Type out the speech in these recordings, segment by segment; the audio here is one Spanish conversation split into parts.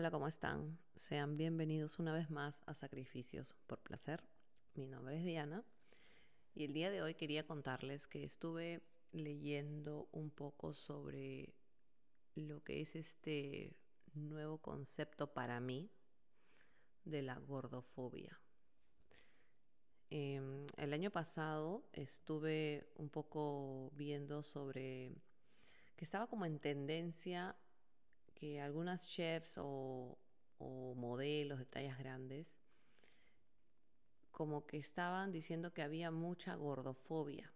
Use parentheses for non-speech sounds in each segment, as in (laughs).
Hola, ¿cómo están? Sean bienvenidos una vez más a Sacrificios por Placer. Mi nombre es Diana y el día de hoy quería contarles que estuve leyendo un poco sobre lo que es este nuevo concepto para mí de la gordofobia. Em, el año pasado estuve un poco viendo sobre que estaba como en tendencia que algunas chefs o, modelos de tallas grandes como que estaban diciendo que había mucha gordofobia.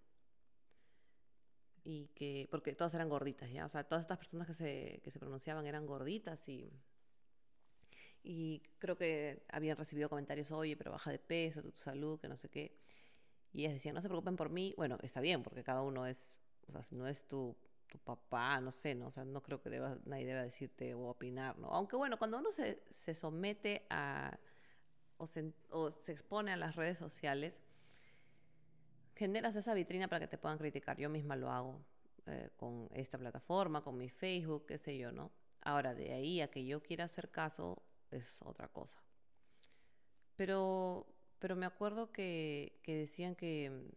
Y que porque todas eran gorditas ya o sea todas estas personas que se, que se pronunciaban eran gorditas y y creo que habían recibido comentarios oye pero baja de peso tu, salud que no sé qué y ellas decían no se preocupen por mí bueno está bien porque cada uno es o sea no es tu papá, no sé, ¿no? O sea, no creo que nadie deba decirte o opinar, ¿no? Aunque bueno, cuando uno se, se somete a o se, se, expone a las redes sociales, generas esa vitrina para que te puedan criticar. Yo misma lo hago eh, con esta plataforma, con mi Facebook, qué sé yo, ¿no? Ahora, de ahí a que yo quiera hacer caso es otra cosa. Pero, pero me acuerdo que, que decían que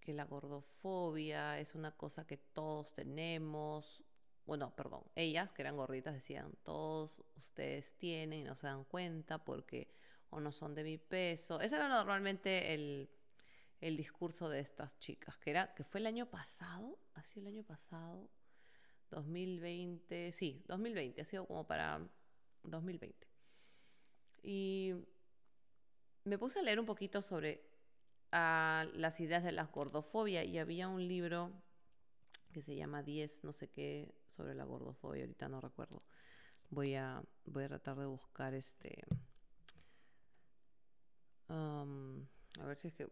que la gordofobia es una cosa que todos tenemos. Bueno, perdón, ellas que eran gorditas decían, todos ustedes tienen y no se dan cuenta porque o no son de mi peso. Ese era normalmente el, el discurso de estas chicas, que era que fue el año pasado, ha sido el año pasado, 2020, sí, 2020, ha sido como para 2020. Y me puse a leer un poquito sobre a las ideas de la gordofobia y había un libro que se llama 10 no sé qué sobre la gordofobia, ahorita no recuerdo. Voy a, voy a tratar de buscar este... Um, a ver si es que,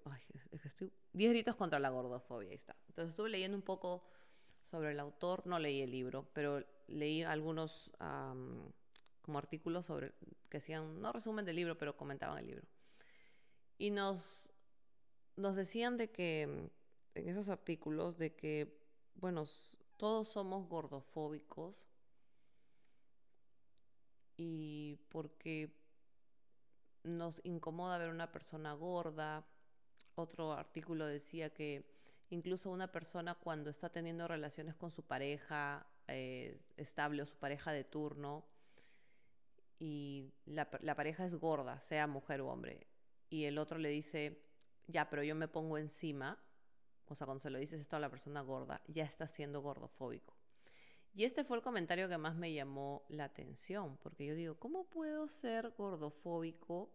es que estoy... 10 gritos contra la gordofobia, ahí está. Entonces estuve leyendo un poco sobre el autor, no leí el libro, pero leí algunos como artículos sobre que hacían, no resumen del libro, pero comentaban el libro. Y nos nos decían de que en esos artículos de que, bueno, todos somos gordofóbicos y porque nos incomoda ver una persona gorda. Otro artículo decía que incluso una persona cuando está teniendo relaciones con su pareja eh, estable o su pareja de turno y la, la pareja es gorda, sea mujer o hombre, y el otro le dice, ya, pero yo me pongo encima, o sea, cuando se lo dices esto a la persona gorda, ya está siendo gordofóbico. Y este fue el comentario que más me llamó la atención, porque yo digo, ¿cómo puedo ser gordofóbico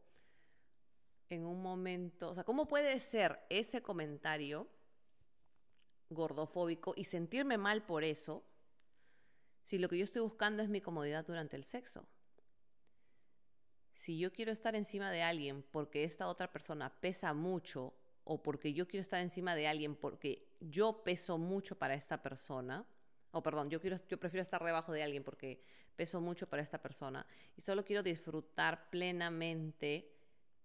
en un momento? O sea, ¿cómo puede ser ese comentario gordofóbico y sentirme mal por eso si lo que yo estoy buscando es mi comodidad durante el sexo? Si yo quiero estar encima de alguien porque esta otra persona pesa mucho o porque yo quiero estar encima de alguien porque yo peso mucho para esta persona, o perdón, yo, quiero, yo prefiero estar debajo de alguien porque peso mucho para esta persona y solo quiero disfrutar plenamente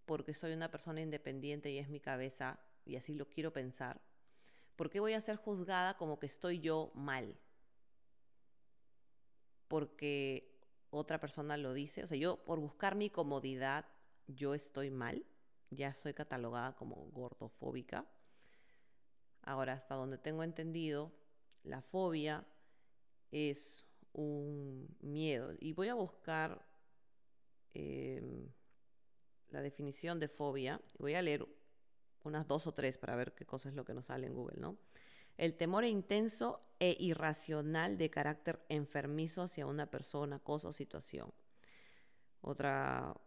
porque soy una persona independiente y es mi cabeza y así lo quiero pensar, ¿por qué voy a ser juzgada como que estoy yo mal? Porque otra persona lo dice. O sea, yo por buscar mi comodidad, yo estoy mal. Ya soy catalogada como gordofóbica. Ahora, hasta donde tengo entendido, la fobia es un miedo. Y voy a buscar em, la definición de fobia. Voy a leer unas dos o tres para ver qué cosa es lo que nos sale en Google, ¿no? El temor intenso e irracional de carácter enfermizo hacia una persona, cosa o situación. Otro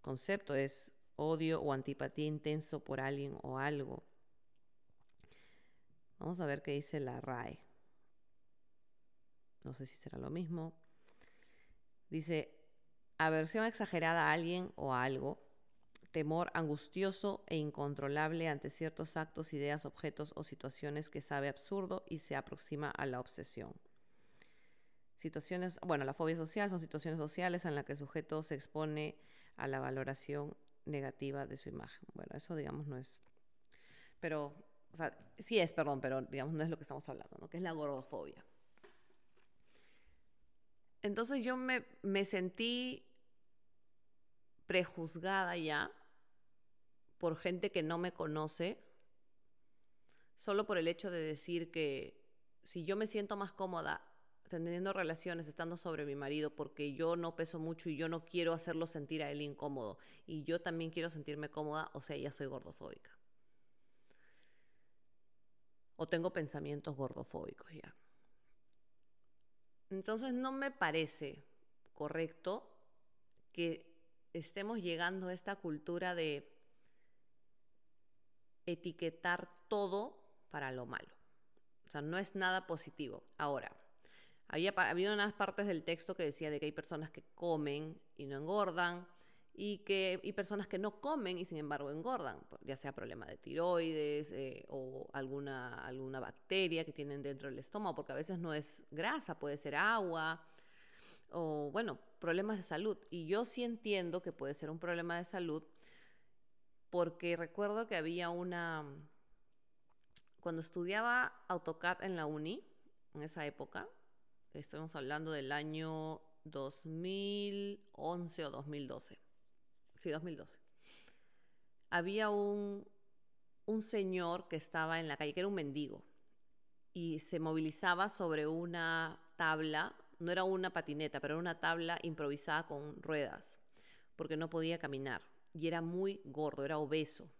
concepto es odio o antipatía intenso por alguien o algo. Vamos a ver qué dice la RAE. No sé si será lo mismo. Dice aversión exagerada a alguien o a algo temor angustioso e incontrolable ante ciertos actos, ideas, objetos o situaciones que sabe absurdo y se aproxima a la obsesión. Situaciones, bueno, la fobia social son situaciones sociales en las que el sujeto se expone a la valoración negativa de su imagen. Bueno, eso digamos no es, pero, o sea, sí es, perdón, pero digamos no es lo que estamos hablando, ¿no? Que es la gordofobia. Entonces yo me, me sentí prejuzgada ya por gente que no me conoce, solo por el hecho de decir que si yo me siento más cómoda teniendo relaciones, estando sobre mi marido, porque yo no peso mucho y yo no quiero hacerlo sentir a él incómodo, y yo también quiero sentirme cómoda, o sea, ya soy gordofóbica. O tengo pensamientos gordofóbicos ya. Entonces no me parece correcto que estemos llegando a esta cultura de etiquetar todo para lo malo. O sea, no es nada positivo. Ahora, había, había unas partes del texto que decía de que hay personas que comen y no engordan, y que hay personas que no comen y sin embargo engordan, ya sea problema de tiroides eh, o alguna, alguna bacteria que tienen dentro del estómago, porque a veces no es grasa, puede ser agua o bueno, problemas de salud. Y yo sí entiendo que puede ser un problema de salud porque recuerdo que había una, cuando estudiaba AutoCAD en la uni, en esa época, estamos hablando del año 2011 o 2012 sí, 2012, había un, un señor que estaba en la calle, que era un mendigo, y se movilizaba sobre una tabla, no era una patineta, pero era una tabla improvisada con ruedas, porque no podía caminar, y era muy gordo, era obeso,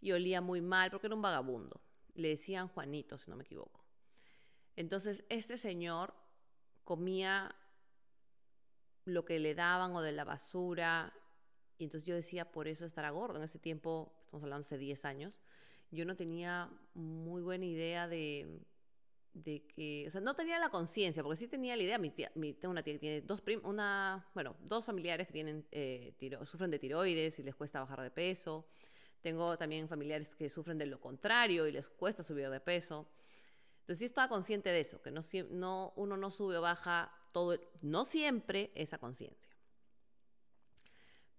y olía muy mal porque era un vagabundo. Le decían Juanito, si no me equivoco. Entonces, este señor comía lo que le daban o de la basura, y entonces yo decía, por eso estará gordo. En ese tiempo, estamos hablando hace 10 años, yo no tenía muy buena idea de, de que, o sea, no tenía la conciencia, porque sí tenía la idea, mi tía, mi, tengo una tía que tiene dos, una, bueno, dos familiares que tienen, eh, sufren de tiroides y les cuesta bajar de peso. Tengo también familiares que sufren de lo contrario y les cuesta subir de peso. Entonces sí estaba consciente de eso, que no, no, uno no sube o baja todo, no siempre esa conciencia.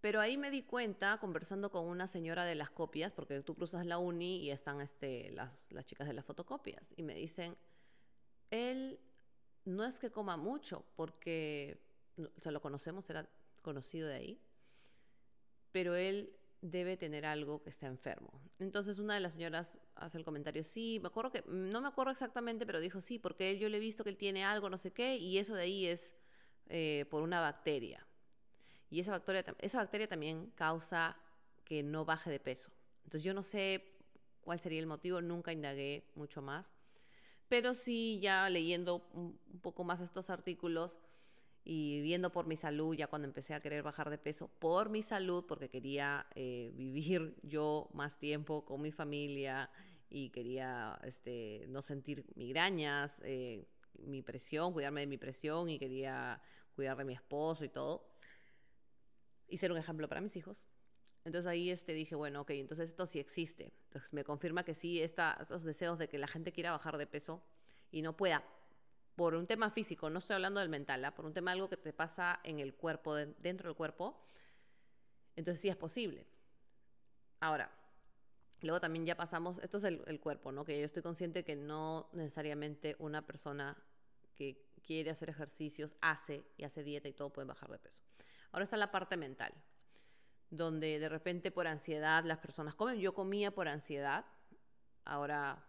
Pero ahí me di cuenta, conversando con una señora de las copias, porque tú cruzas la uni y están este, las, las chicas de las fotocopias, y me dicen, él no es que coma mucho, porque, o lo conocemos, era conocido de ahí, pero él debe tener algo que está enfermo. Entonces una de las señoras hace el comentario, sí, me acuerdo que, no me acuerdo exactamente, pero dijo, sí, porque yo le he visto que él tiene algo, no sé qué, y eso de ahí es eh, por una bacteria. Y esa bacteria, esa bacteria también causa que no baje de peso. Entonces yo no sé cuál sería el motivo, nunca indagué mucho más. Pero sí, ya leyendo un poco más estos artículos y viendo por mi salud, ya cuando empecé a querer bajar de peso, por mi salud, porque quería eh, (laughs) vivir yo más tiempo con mi familia y quería este, no sentir migrañas, eh, mi presión, cuidarme de mi presión y quería cuidar de mi esposo y todo y ser un ejemplo para mis hijos. Entonces ahí este, dije, bueno, ok, entonces esto sí existe. Entonces me confirma que sí, esta, estos deseos de que la gente quiera bajar de peso y no pueda, por un tema físico, no estoy hablando del mental, ¿ah? por un tema algo que te pasa en el cuerpo, dentro del cuerpo, entonces sí es posible. Ahora, luego también ya pasamos, esto es el, el cuerpo, ¿no? Que yo estoy consciente que no necesariamente una persona que quiere hacer ejercicios hace y hace dieta y todo puede bajar de peso. Ahora está la parte mental, donde de repente por ansiedad las personas comen. Yo comía por ansiedad, ahora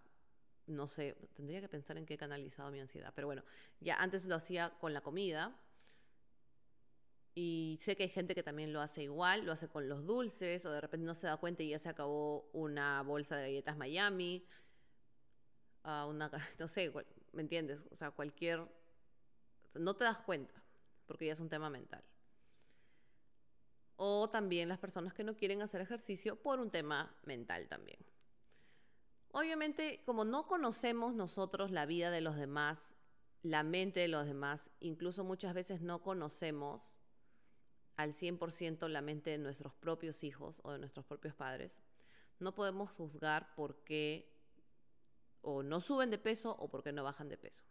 no sé, tendría que pensar en qué he canalizado mi ansiedad, pero bueno, ya antes lo hacía con la comida. Y sé que hay gente que también lo hace igual, lo hace con los dulces, o de repente no se da cuenta y ya se acabó una bolsa de galletas Miami, uh, una, (laughs) no sé, ¿me entiendes? O sea, cualquier... No te das cuenta, porque ya es un tema mental o también las personas que no quieren hacer ejercicio por un tema mental también. Obviamente, como no conocemos nosotros la vida de los demás, la mente de los demás, incluso muchas veces no conocemos al 100% la mente de nuestros propios hijos o de nuestros propios padres, no podemos juzgar por qué o no suben de peso o por qué no bajan de peso.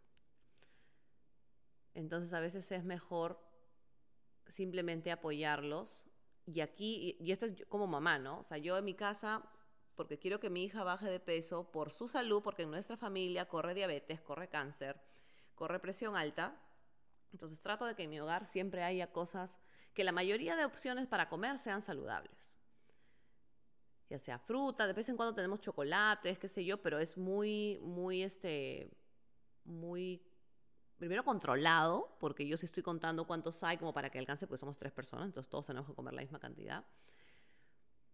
Entonces a veces es mejor simplemente apoyarlos y aquí, y, esto es como mamá, ¿no? O sea, yo en mi casa, porque quiero que mi hija baje de peso por su salud, porque en nuestra familia corre diabetes, corre cáncer, corre presión alta, Entonces trato de que en mi hogar siempre haya cosas, que la mayoría de opciones para comer sean saludables. Ya sea fruta, de vez en cuando tenemos chocolates, qué sé yo, pero es muy, muy, este, muy, primero controlado, porque yo sí estoy contando cuántos hay como para que alcance, porque somos tres personas, entonces todos tenemos que comer la misma cantidad.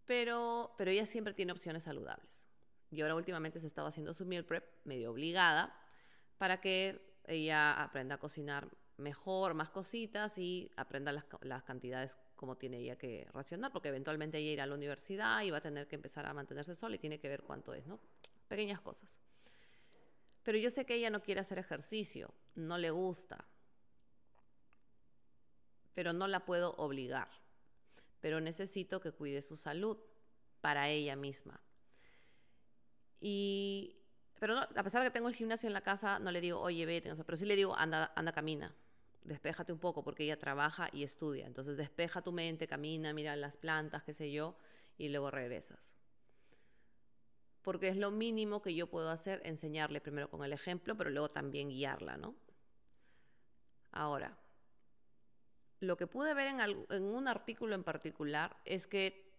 Pero, pero ella siempre tiene opciones saludables. Y ahora últimamente se estaba haciendo su meal prep medio obligada para que ella aprenda a cocinar mejor, más cositas y aprenda las, las, cantidades como tiene ella que racionar, porque eventualmente ella irá a la universidad y va a tener que empezar a mantenerse sola y tiene que ver cuánto es, ¿no? Pequeñas cosas. Pero yo sé que ella no quiere hacer ejercicio, no le gusta, pero no la puedo obligar. Pero necesito que cuide su salud para ella misma. Y, pero a pesar de que tengo el gimnasio en la casa, no le digo, oye, vete, pero sí le digo, anda, anda, camina, despéjate un poco, porque ella trabaja y estudia. Entonces, despeja tu mente, camina, mira las plantas, qué sé yo, y luego regresas. Porque es lo mínimo que yo puedo hacer, enseñarle primero con el ejemplo, pero luego también guiarla, ¿no? Ahora, lo que pude ver en, un artículo en particular es que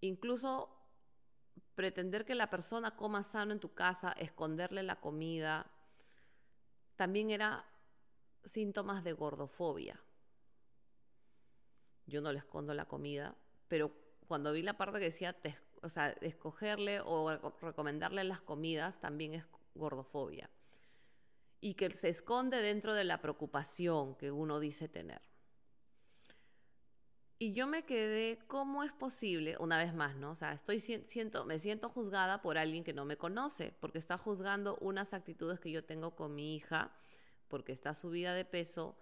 incluso pretender que la persona coma sano en tu casa, esconderle la comida, también era síntomas de gordofobia. Yo no le escondo la comida, pero cuando vi la parte que decía, o sea, escogerle o recomendarle las comidas también es gordofobia. Y que se esconde dentro de la preocupación que uno dice tener. Y yo me quedé, ¿cómo es posible? Una vez más, ¿no? O sea, estoy, siento, me siento juzgada por alguien que no me conoce, porque está juzgando unas actitudes que yo tengo con mi hija porque está subida de peso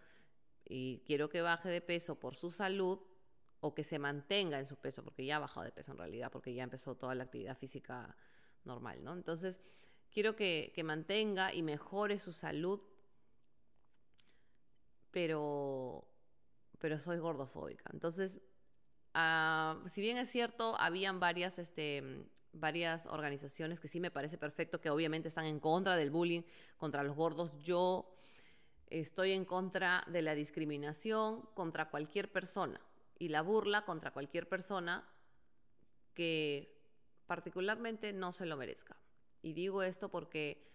y quiero que baje de peso por su salud o que se mantenga en su peso, porque ya ha bajado de peso en realidad, porque ya empezó toda la actividad física normal, ¿no? Entonces, quiero que, que mantenga y mejore su salud, pero, pero soy gordofóbica. Entonces, uh, si bien es cierto, habían varias, este, varias organizaciones que sí me parece perfecto, que obviamente están en contra del bullying contra los gordos. Yo Estoy en contra de la discriminación contra cualquier persona y la burla contra cualquier persona que particularmente no se lo merezca. Y digo esto porque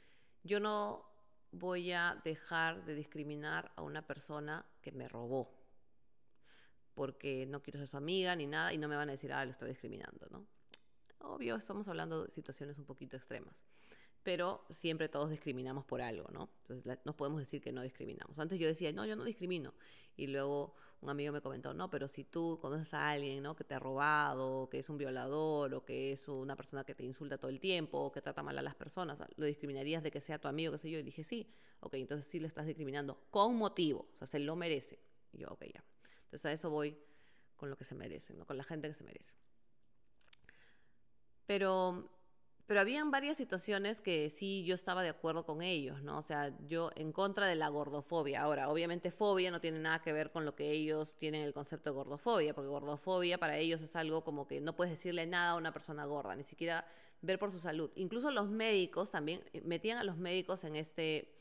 yo no voy a dejar de discriminar a una persona que me robó, porque no quiero ser su amiga ni nada y no me van a decir, ah, lo estoy discriminando, ¿no? Obvio, estamos hablando de situaciones un poquito extremas pero siempre todos discriminamos por algo, ¿no? Entonces no podemos decir que no discriminamos. Antes yo decía, no, yo no discrimino. Y luego un amigo me comentó, no, pero si tú conoces a alguien, ¿no? Que te ha robado, que es un violador, o que es una persona que te insulta todo el tiempo, o que trata mal a las personas, ¿lo discriminarías de que sea tu amigo, qué sé yo? Y dije, sí, ok, entonces sí lo estás discriminando con motivo, o sea, se lo merece. Y yo, ok, ya. Entonces a eso voy con lo que se merece, ¿no? Con la gente que se merece. Pero pero habían varias situaciones que sí yo estaba de acuerdo con ellos, ¿no? O sea, yo en contra de la gordofobia. Ahora, obviamente fobia no tiene nada que ver con lo que ellos tienen el concepto de gordofobia, porque gordofobia para ellos es algo como que no puedes decirle nada a una persona gorda, ni siquiera ver por su salud. Incluso los médicos también eh, metían a los médicos en este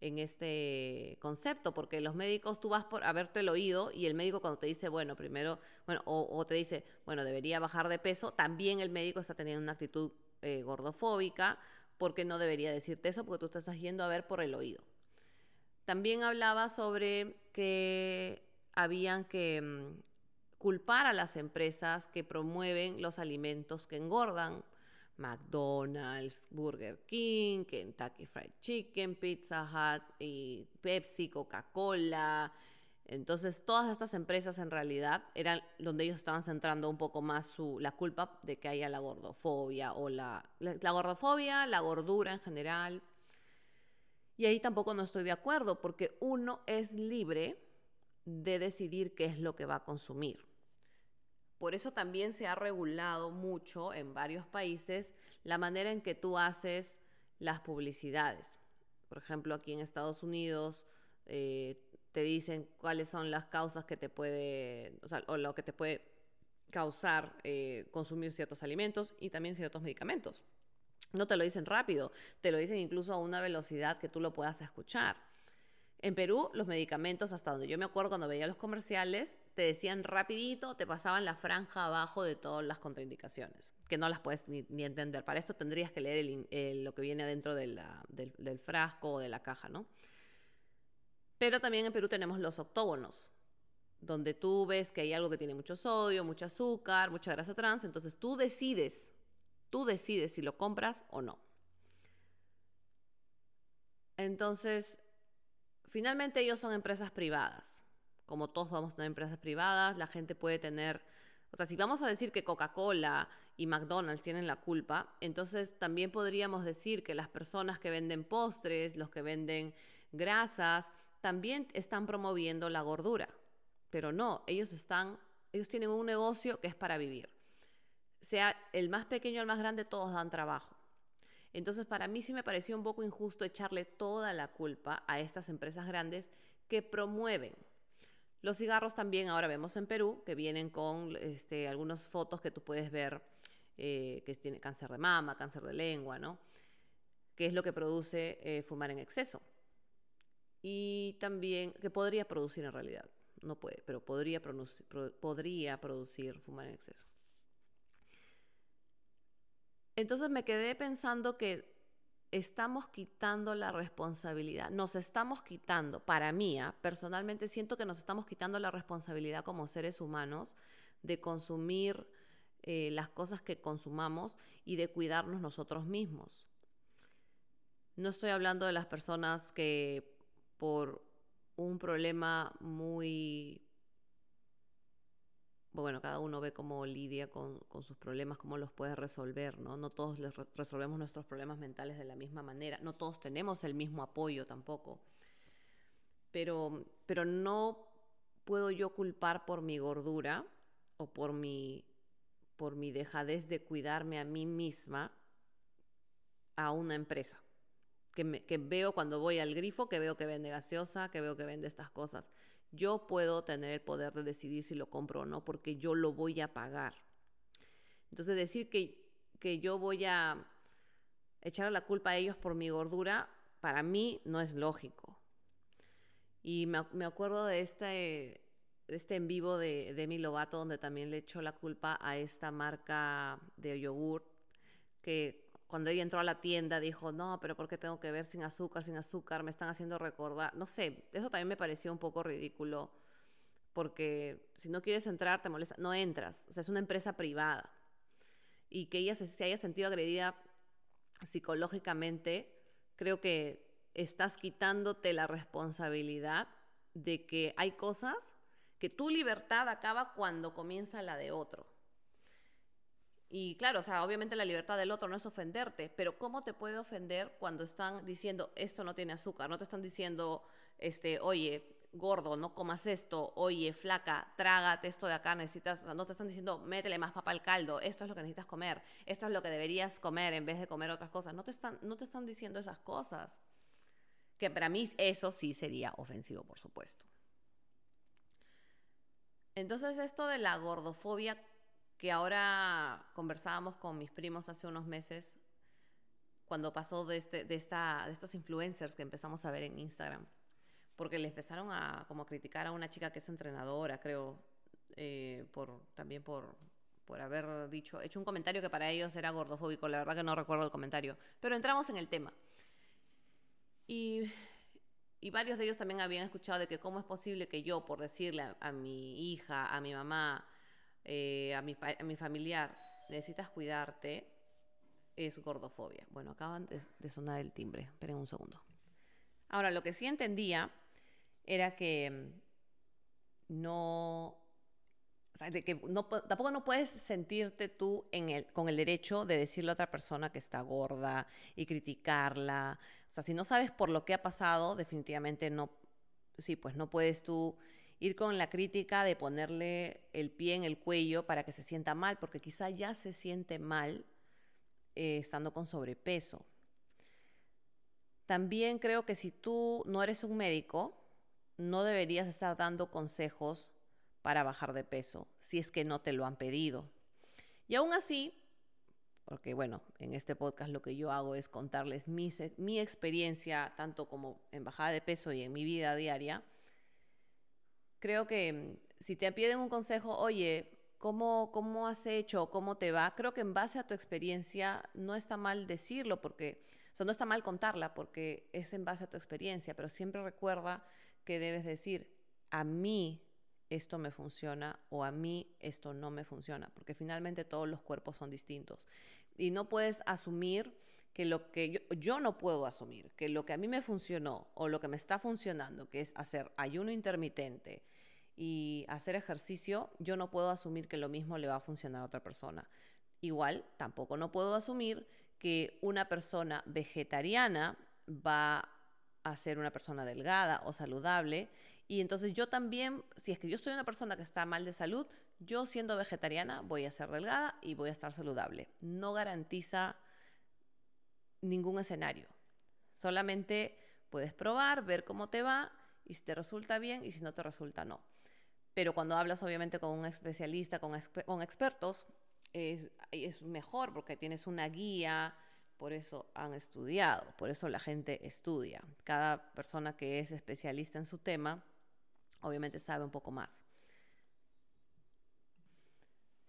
en este concepto, porque los médicos, tú vas por a verte el oído y el médico cuando te dice, bueno, primero, bueno, o, o te dice, bueno, debería bajar de peso, también el médico está teniendo una actitud eh, gordofóbica, porque no debería decirte eso, porque tú te estás yendo a ver por el oído. También hablaba sobre que habían que mm, culpar a las empresas que promueven los alimentos que engordan. McDonald's, Burger King, Kentucky Fried Chicken, Pizza Hut, y Pepsi, Coca-Cola, entonces, todas estas empresas en realidad eran donde ellos estaban centrando un poco más la culpa de que haya la gordofobia o la, la, gordofobia, la gordura en general. Y ahí tampoco no estoy de acuerdo porque uno es libre de decidir qué es lo que va a consumir. Por eso también se ha regulado mucho en varios países la manera en que tú haces las publicidades. Por ejemplo, aquí en Estados Unidos, eh, te dicen cuáles son las causas que te puede, o, sea, o lo que te puede causar eh, consumir ciertos alimentos y también ciertos medicamentos. No te lo dicen rápido, te lo dicen incluso a una velocidad que tú lo puedas escuchar. En Perú, los medicamentos, hasta donde yo me acuerdo cuando veía los comerciales, te decían rapidito, te pasaban la franja abajo de todas las contraindicaciones, que no las puedes ni, entender. Para esto tendrías que leer lo que viene adentro del, del, frasco o de la caja, ¿no? Pero también en Perú tenemos los octógonos, donde tú ves que hay algo que tiene mucho sodio, mucho azúcar, mucha grasa trans, entonces tú decides, tú decides si lo compras o no. Entonces, finalmente ellos son empresas privadas. Como todos vamos a tener empresas privadas, la gente puede tener, o sea, si vamos a decir que Coca-Cola y McDonald's tienen la culpa, entonces también podríamos decir que las personas que venden postres, los que venden grasas, también están promoviendo la gordura. Pero no, ellos están, ellos tienen un negocio que es para vivir. Sea el más pequeño el más grande, todos dan trabajo. Entonces, para mí sí me pareció un poco injusto echarle toda la culpa a estas empresas grandes que promueven. Los cigarros también ahora vemos en Perú, que vienen con este, algunas fotos que tú puedes ver, eh, que tiene cáncer de mama, cáncer de lengua, ¿no? Que es lo que produce eh, fumar en exceso. Y también, que podría producir en realidad, no puede, pero podría, podría producir fumar en exceso. Entonces me quedé pensando que estamos quitando la responsabilidad, nos estamos quitando, para mí, ¿ah? personalmente siento que nos estamos quitando la responsabilidad como seres humanos de consumir eh, las cosas que consumamos y de cuidarnos nosotros mismos. No estoy hablando de las personas que por un problema muy bueno, cada uno ve cómo lidia con, sus problemas, cómo los puede resolver, ¿no? No todos resolvemos nuestros problemas mentales de la misma manera, no todos tenemos el mismo apoyo tampoco. Pero, pero no puedo yo culpar por mi gordura o por mi, por mi dejadez de cuidarme a mí misma a una empresa. Que, que veo cuando voy al grifo, que veo que vende gaseosa, que veo que vende estas cosas yo puedo tener el poder de decidir si lo compro o no porque yo lo voy a pagar. Entonces decir que, que yo voy a echar la culpa a ellos por mi gordura, para mí no es lógico. Y me, acuerdo de este, este en vivo de Demi Lovato donde también le echó la culpa a esta marca de yogur que cuando ella entró a la tienda dijo, no, pero ¿por qué tengo que ver sin azúcar, sin azúcar? Me están haciendo recordar. No sé, eso también me pareció un poco ridículo, porque si no quieres entrar, te molesta, no entras. O sea, es una empresa privada. Y que ella se, haya sentido agredida psicológicamente, creo que estás quitándote la responsabilidad de que hay cosas que tu libertad acaba cuando comienza la de otro. Y claro, o sea, obviamente la libertad del otro no es ofenderte, pero ¿cómo te puede ofender cuando están diciendo esto no tiene azúcar? No te están diciendo, este, oye, gordo, no comas esto, oye, flaca, trágate esto de acá, necesitas, no te están diciendo, métele más papa al caldo, esto es lo que necesitas comer, esto es lo que deberías comer en vez de comer otras cosas. No te están, no te están diciendo esas cosas. Que para mí eso sí sería ofensivo, por supuesto. Entonces esto de la gordofobia que ahora conversábamos con mis primos hace unos meses, cuando pasó de, este, de, esta, de estos influencers que empezamos a ver en Instagram, porque le empezaron a como criticar a una chica que es entrenadora, creo, eh, por, también por, por haber dicho, hecho un comentario que para ellos era gordofóbico, la verdad que no recuerdo el comentario, pero entramos en el tema. Y, y varios de ellos también habían escuchado de que cómo es posible que yo, por decirle a mi hija, a mi mamá, eh, a, mi, a mi familiar, necesitas cuidarte, es gordofobia. Bueno, acaban de, sonar el timbre. Esperen un segundo. Ahora, lo que sí entendía era que mm, no, que no, tampoco no puedes sentirte tú en el, con el derecho de decirle a otra persona que está gorda y criticarla. O sea, si no sabes por lo que ha pasado, definitivamente no, sí, pues no puedes tú ir con la crítica de ponerle el pie en el cuello para que se sienta mal, porque quizá ya se siente mal eh, estando con sobrepeso. También creo que si tú no eres un médico, no deberías estar dando consejos para bajar de peso, si es que no te lo han pedido. Y aún así, porque bueno, en este podcast lo que yo hago es contarles mi, mi experiencia, tanto como en bajada de peso y en mi vida diaria. Creo que si te piden un consejo, oye, ¿cómo, ¿cómo has hecho? ¿Cómo te va? Creo que en base a tu experiencia no está mal decirlo, porque, o sea, no está mal contarla, porque es en base a tu experiencia, pero siempre recuerda que debes decir, a mí esto me funciona o a mí esto no me funciona, porque finalmente todos los cuerpos son distintos. Y no puedes asumir que lo que yo, yo, no puedo asumir, que lo que a mí me funcionó o lo que me está funcionando, que es hacer ayuno intermitente y hacer ejercicio, yo no puedo asumir que lo mismo le va a funcionar a otra persona. Igual, tampoco no puedo asumir que una persona vegetariana va a ser una persona delgada o saludable y entonces yo también, si es que yo soy una persona que está mal de salud, yo siendo vegetariana voy a ser delgada y voy a estar saludable. No garantiza ningún escenario. Solamente puedes probar, ver cómo te va y si te resulta bien y si no te resulta no. Pero cuando hablas obviamente con un especialista, con, con expertos, es, es mejor porque tienes una guía, por eso han estudiado, por eso la gente estudia. Cada persona que es especialista en su tema obviamente sabe un poco más.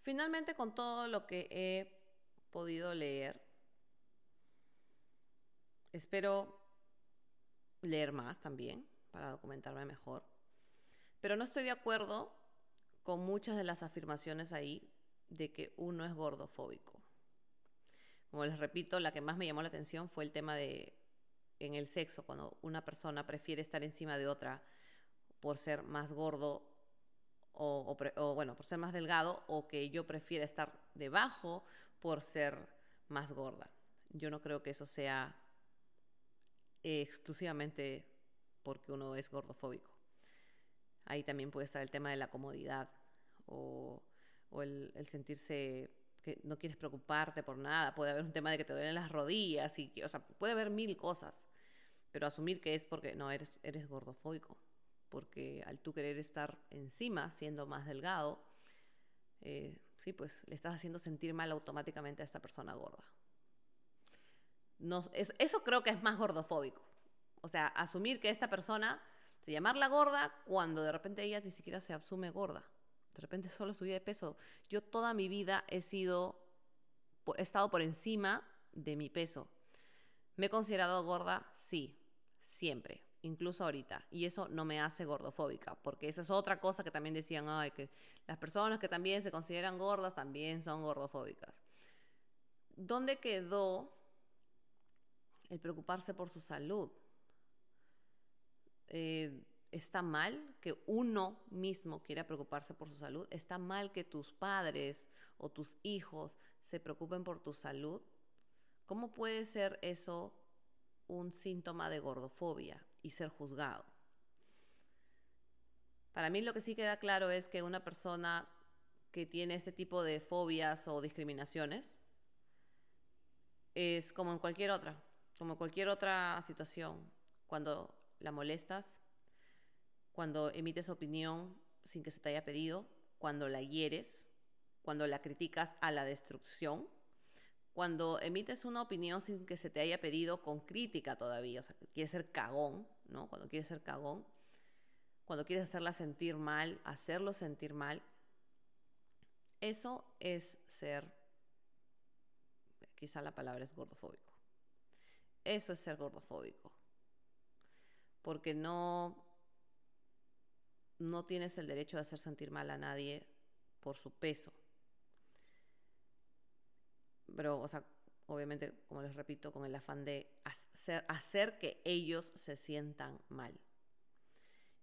Finalmente, con todo lo que he podido leer, espero leer más también para documentarme mejor, pero no estoy de acuerdo con muchas de las afirmaciones ahí de que uno es gordofóbico. Como les repito, la que más me llamó la atención fue el tema de en el sexo, cuando una persona prefiere estar encima de otra por ser más gordo o, bueno, por ser más delgado o que yo prefiera estar debajo por ser más gorda. Yo no creo que eso sea exclusivamente porque uno es gordofóbico. Ahí también puede estar el tema de la comodidad o, el, sentirse que no quieres preocuparte por nada. Puede haber un tema de que te duelen las rodillas y o sea, puede haber mil cosas. Pero asumir que es porque no eres, eres gordofóbico porque al tú querer estar encima, siendo más delgado, eh, sí, pues le estás haciendo sentir mal automáticamente a esta persona gorda. eso, creo que es más gordofóbico. O sea, asumir que esta persona, se llamarla gorda cuando de repente ella ni siquiera se asume gorda. De repente solo subía de peso. Yo toda mi vida he sido, he estado por encima de mi peso. ¿Me he considerado gorda? Sí, siempre incluso ahorita. Y eso no me hace gordofóbica, porque eso es otra cosa que también decían, ay, que las personas que también se consideran gordas también son gordofóbicas. ¿Dónde quedó el preocuparse por su salud? Eh, ¿Está mal que uno mismo quiera preocuparse por su salud? ¿Está mal que tus padres o tus hijos se preocupen por tu salud? ¿Cómo puede ser eso un síntoma de gordofobia? y ser juzgado. Para mí lo que sí queda claro es que una persona que tiene este tipo de fobias o discriminaciones es como en cualquier otra, como en cualquier otra situación. Cuando la molestas, cuando emites opinión sin que se te haya pedido, cuando la hieres, cuando la criticas a la destrucción, cuando emites una opinión sin que se te haya pedido con crítica todavía, o sea, quieres ser cagón, ¿no? Cuando quieres ser cagón, cuando quieres hacerla sentir mal, hacerlo sentir mal, eso es ser, quizá la palabra es gordofóbico. Eso es ser gordofóbico. Porque no, no tienes el derecho de hacer sentir mal a nadie por su peso pero, o sea, obviamente, como les repito, con el afán de hacer, hacer que ellos se sientan mal.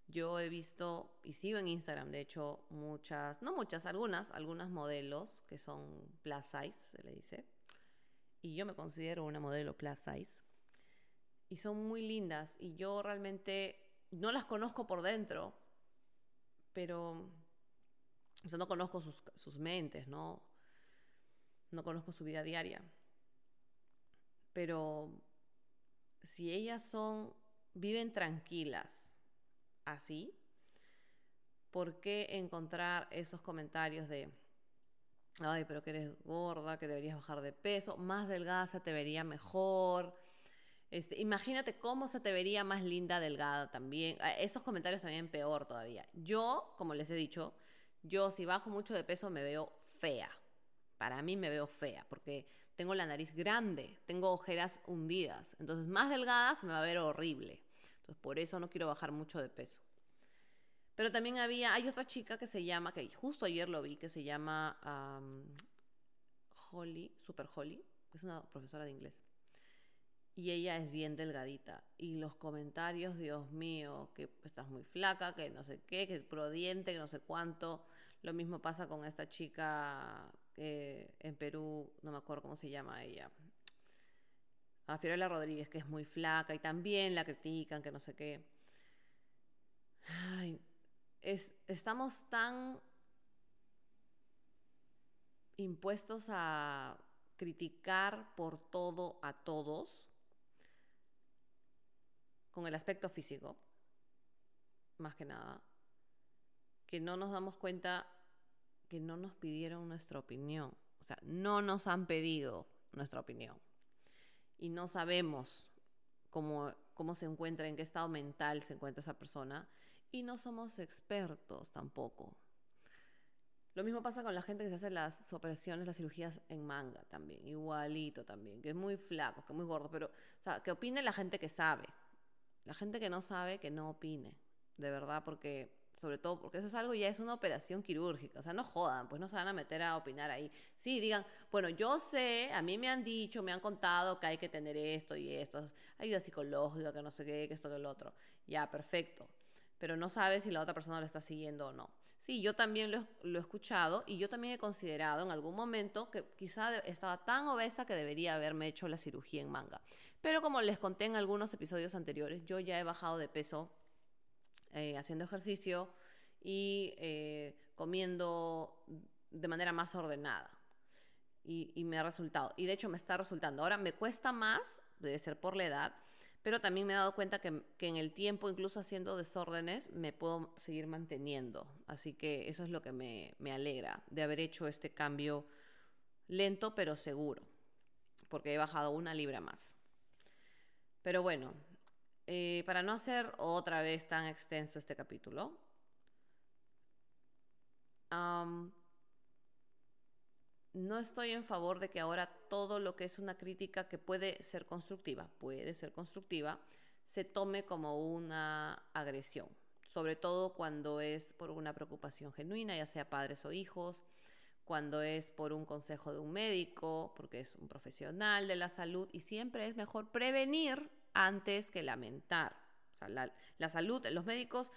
Yo he visto, y sigo en Instagram, de hecho, muchas, no muchas, algunas, algunas modelos que son plus size, se le dice. Y yo me considero una modelo plus size. Y son muy lindas. Y yo realmente no las conozco por dentro, pero, o sea, no conozco sus, sus mentes, ¿no? no conozco su vida diaria. Pero si ellas son, viven tranquilas así, ¿por qué encontrar esos comentarios de, ay, pero que eres gorda, que deberías bajar de peso, más delgada se te vería mejor. Este, imagínate cómo se te vería más linda delgada también. Ah, esos comentarios también peor todavía. Yo, como les he dicho, yo si bajo mucho de peso me veo fea. Para mí me veo fea porque tengo la nariz grande, tengo ojeras hundidas. Entonces, más delgada se me va a ver horrible. Entonces, por eso no quiero bajar mucho de peso. Pero también había, hay otra chica que se llama, que justo ayer lo vi, que se llama Holly, Super Holly, que es una profesora de inglés y ella es bien delgadita. Y los comentarios, Dios mío, que estás muy flaca, que no sé qué, que es prodiente, que no sé cuánto. Lo mismo pasa con esta chica que en Perú, no me acuerdo cómo se llama ella. A Fiorella Rodríguez, que es muy flaca y también la critican, que no sé qué. Ay, es, estamos tan impuestos a criticar por todo a todos con el aspecto físico, más que nada, que no nos damos cuenta que no nos pidieron nuestra opinión. O sea, no nos han pedido nuestra opinión. Y no sabemos cómo, cómo se encuentra, en qué estado mental se encuentra esa persona. Y no somos expertos tampoco. Lo mismo pasa con la gente que se hace las operaciones, las cirugías en manga también, igualito también, que es muy flaco, que es muy gordo, pero, o sea, que opine la gente que sabe, la gente que no sabe, que no opine, de verdad, porque sobre todo porque eso es algo ya es una operación quirúrgica, o sea, no jodan, pues no se van a meter a opinar ahí. Sí, digan, bueno, yo sé, a mí me han dicho, me han contado que hay que tener esto y esto, ayuda psicológica, que no sé qué, que esto, que el otro. Ya, perfecto. Pero no sabes si la otra persona lo está siguiendo o no. Sí, yo también lo, lo, he escuchado y yo también he considerado en algún momento que quizá estaba tan obesa que debería haberme hecho la cirugía en manga. Pero como les conté en algunos episodios anteriores, yo ya he bajado de peso eh, haciendo ejercicio y eh, comiendo de manera más ordenada. Y, me ha resultado. Y de hecho me está resultando. Ahora me cuesta más, debe ser por la edad, pero también me he dado cuenta que, que, en el tiempo, incluso haciendo desórdenes, me puedo seguir manteniendo. Así que eso es lo que me alegra de haber hecho este cambio lento pero seguro, porque he bajado una libra más. Pero bueno, eh, para no hacer otra vez tan extenso este capítulo, no estoy en favor de que ahora todo lo que es una crítica que puede ser constructiva, puede ser constructiva, se tome como una agresión, sobre todo cuando es por una preocupación genuina, ya sea padres o hijos, cuando es por un consejo de un médico, porque es un profesional de la salud y siempre es mejor prevenir antes que lamentar. Sea, la, salud, los médicos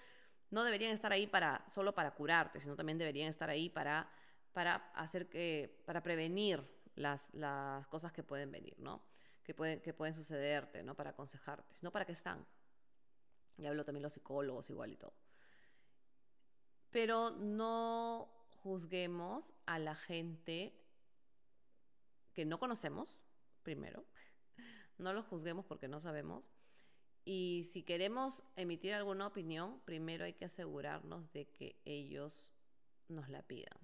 no deberían estar ahí para, solo para curarte, sino también deberían estar ahí para, para hacer que, para prevenir las, las cosas que pueden venir, ¿no? Que pueden, que pueden sucederte, ¿no? Para aconsejarte, sino para qué están. Y hablo también los psicólogos igual y todo. Pero no juzguemos a la gente que no conocemos, primero. (laughs) No lo juzguemos porque no sabemos. Y si queremos emitir alguna opinión, primero hay que asegurarnos de que ellos nos la pidan.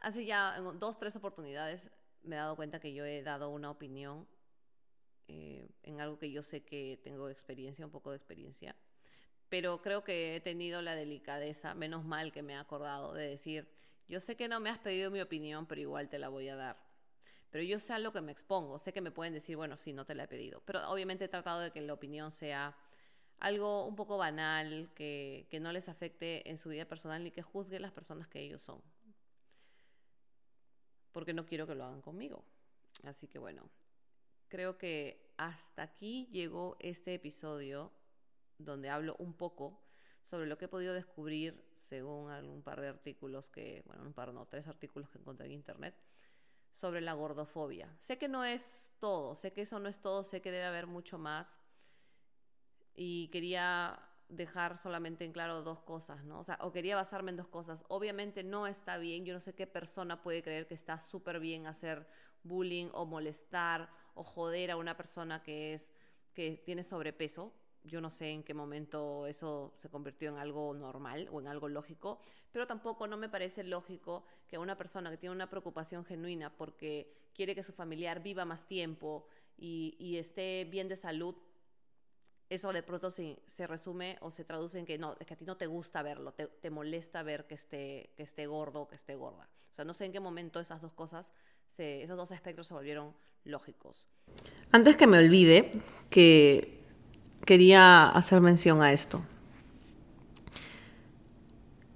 Hace ya en dos, tres oportunidades me he dado cuenta que yo he dado una opinión eh, en algo que yo sé que tengo experiencia, un poco de experiencia pero creo que he tenido la delicadeza, menos mal que me he acordado de decir, yo sé que no me has pedido mi opinión, pero igual te la voy a dar. Pero yo sé a lo que me expongo, sé que me pueden decir, bueno, sí, no te la he pedido, pero obviamente he tratado de que la opinión sea algo un poco banal, que, que no les afecte en su vida personal ni que juzgue las personas que ellos son. Porque no quiero que lo hagan conmigo. Así que bueno, creo que hasta aquí llegó este episodio donde hablo un poco sobre lo que he podido descubrir según un par de artículos que, bueno, un par no, tres artículos que encontré en internet sobre la gordofobia. Sé que no es todo, sé que eso no es todo, sé que debe haber mucho más y quería dejar solamente en claro dos cosas, ¿no? O sea, o quería basarme en dos cosas. Obviamente no está bien, yo no sé qué persona puede creer que está súper bien hacer bullying o molestar o joder a una persona que es que tiene sobrepeso, yo no sé en qué momento eso se convirtió en algo normal o en algo lógico, pero tampoco no me parece lógico que una persona que tiene una preocupación genuina porque quiere que su familiar viva más tiempo y, esté bien de salud, eso de pronto se, se, resume o se traduce en que no, es que a ti no te gusta verlo, te, molesta ver que esté, que esté gordo que esté gorda. O sea, no sé en qué momento esas dos cosas, esos dos aspectos se volvieron lógicos. Antes que me olvide, que quería hacer mención a esto.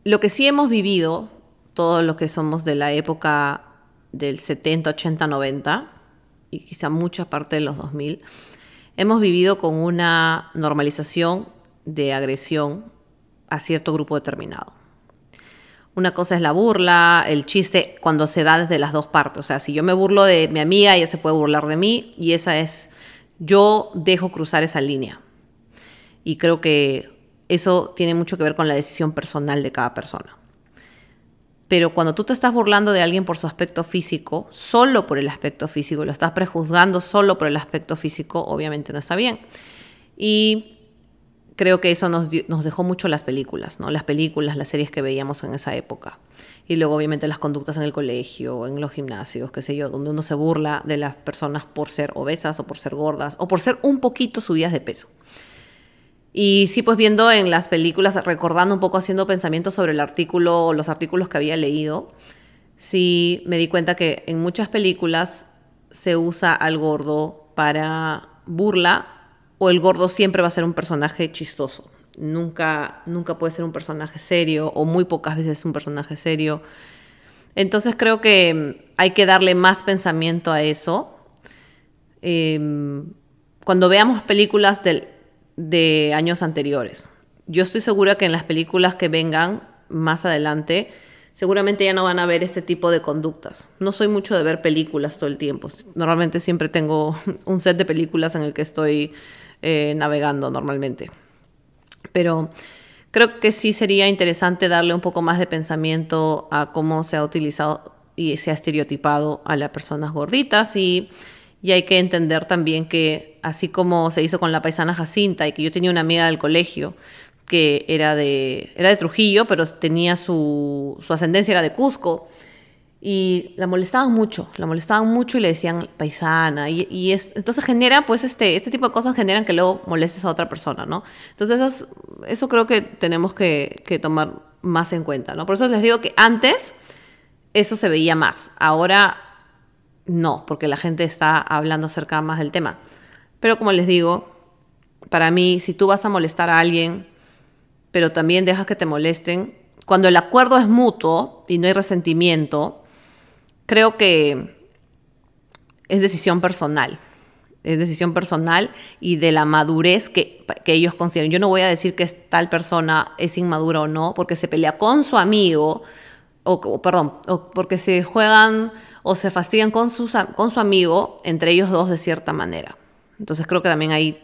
Lo que sí hemos vivido, todos los que somos de la época del 70, 80, 90 y quizá mucha parte de los 2000, hemos vivido con una normalización de agresión a cierto grupo determinado. Una cosa es la burla, el chiste cuando se da desde las dos partes. O sea, si yo me burlo de mi amiga, ella se puede burlar de mí y esa es, yo dejo cruzar esa línea. Y creo que eso tiene mucho que ver con la decisión personal de cada persona. Pero cuando tú te estás burlando de alguien por su aspecto físico, solo por el aspecto físico, lo estás prejuzgando solo por el aspecto físico, obviamente no está bien. Y creo que eso nos, nos, dejó mucho las películas, ¿no? Las películas, las series que veíamos en esa época. Y luego, obviamente, las conductas en el colegio, en los gimnasios, qué sé yo, donde uno se burla de las personas por ser obesas o por ser gordas o por ser un poquito subidas de peso. Y sí, pues viendo en las películas, recordando un poco, haciendo pensamientos sobre el artículo, los artículos que había leído, sí me di cuenta que en muchas películas se usa al gordo para burla o el gordo siempre va a ser un personaje chistoso. Nunca, nunca puede ser un personaje serio o muy pocas veces un personaje serio. Entonces creo que hay que darle más pensamiento a eso. Em, cuando veamos películas del, de años anteriores. Yo estoy segura que en las películas que vengan más adelante, seguramente ya no van a ver este tipo de conductas. No soy mucho de ver películas todo el tiempo. Normalmente siempre tengo (laughs) un set de películas en el que estoy eh, navegando normalmente. Pero creo que sí sería interesante darle un poco más de pensamiento a cómo se ha utilizado y se ha estereotipado a las personas gorditas y y hay que entender también que así como se hizo con la paisana Jacinta y que yo tenía una amiga del colegio que era de, era de Trujillo, pero tenía su, su ascendencia era de Cusco, y la molestaban mucho, la molestaban mucho y le decían paisana, y, y es, entonces genera, pues este, este tipo de cosas generan que luego molestes a otra persona, ¿no? Entonces eso, eso creo que tenemos que, que tomar más en cuenta, ¿no? Por eso les digo que antes eso se veía más, ahora no, porque la gente está hablando acerca más del tema. Pero como les digo, para mí, si tú vas a molestar a alguien, pero también dejas que te molesten, cuando el acuerdo es mutuo y no hay resentimiento, creo que es decisión personal. Es decisión personal y de la madurez que, que ellos consideran. Yo no voy a decir que tal persona es inmadura o no, porque se pelea con su amigo, o, perdón, o porque se juegan o se fastidian con, con su amigo, entre ellos dos de cierta manera. Entonces creo que también hay,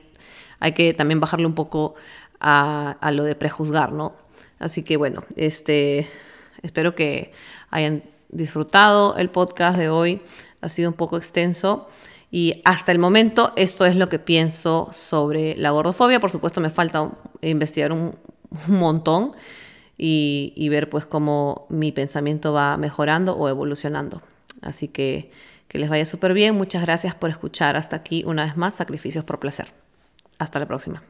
que también bajarle un poco a, lo de prejuzgar, ¿no? Así que bueno, este, espero que hayan disfrutado el podcast de hoy. Ha sido un poco extenso. Y hasta el momento esto es lo que pienso sobre la gordofobia. Por supuesto me falta investigar un, un montón y, y, ver pues cómo mi pensamiento va mejorando o evolucionando. Así que que les vaya súper bien. Muchas gracias por escuchar hasta aquí una vez más Sacrificios por Placer. Hasta la próxima.